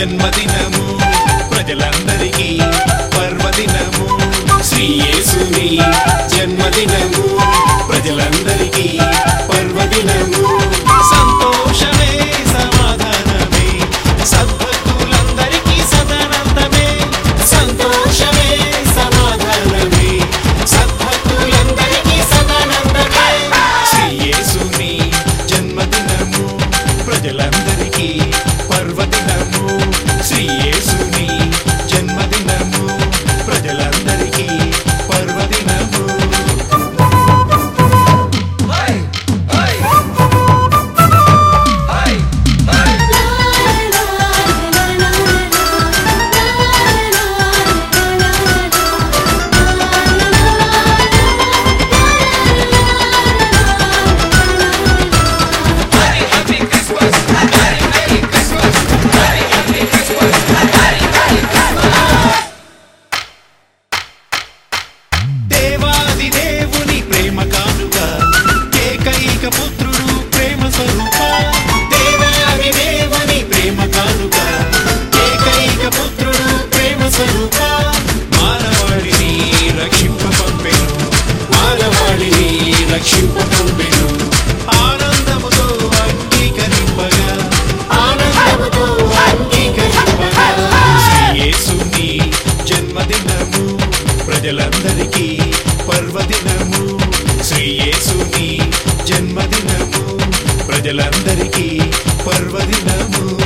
జన్మదినము. ప్రజలందరికీ పర్వదినము. శ్రీ ప్రజలందరికీ పర్వదినము. శ్రీయేసుని జన్మదినము. ప్రజలందరికీ పర్వదినము.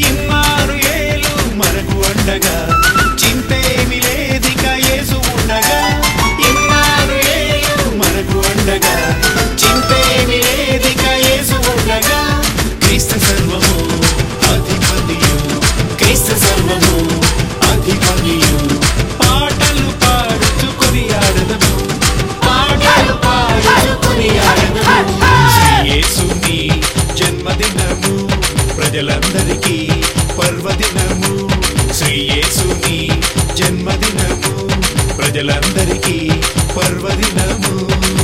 ఇన్నారు ఏలు మనకు అండగా. చింతేమి లేదిక ఏసు ఉండగా. ఇన్నారు ఏలు మనకు అండగా. చింతేమి లేదిక ఏసు ఉండగా. క్రీస్తు సర్వము అధిపతియు క్రీస్తు సర్వము పాటలు పాడుచు కొనియాడదము పాటలు పాడుచు కొనియాడదము యేసుని జన్మదినము ప్రజలందరూ ప్రజలందరికీ పర్వదినము.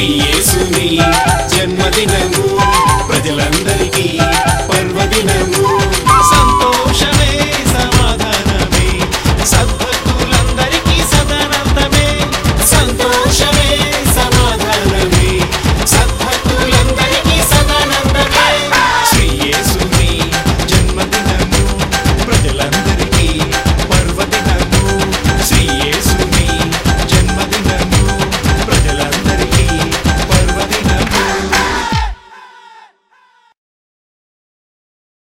యేసుని జన్మదినము ప్రజలందరికీ.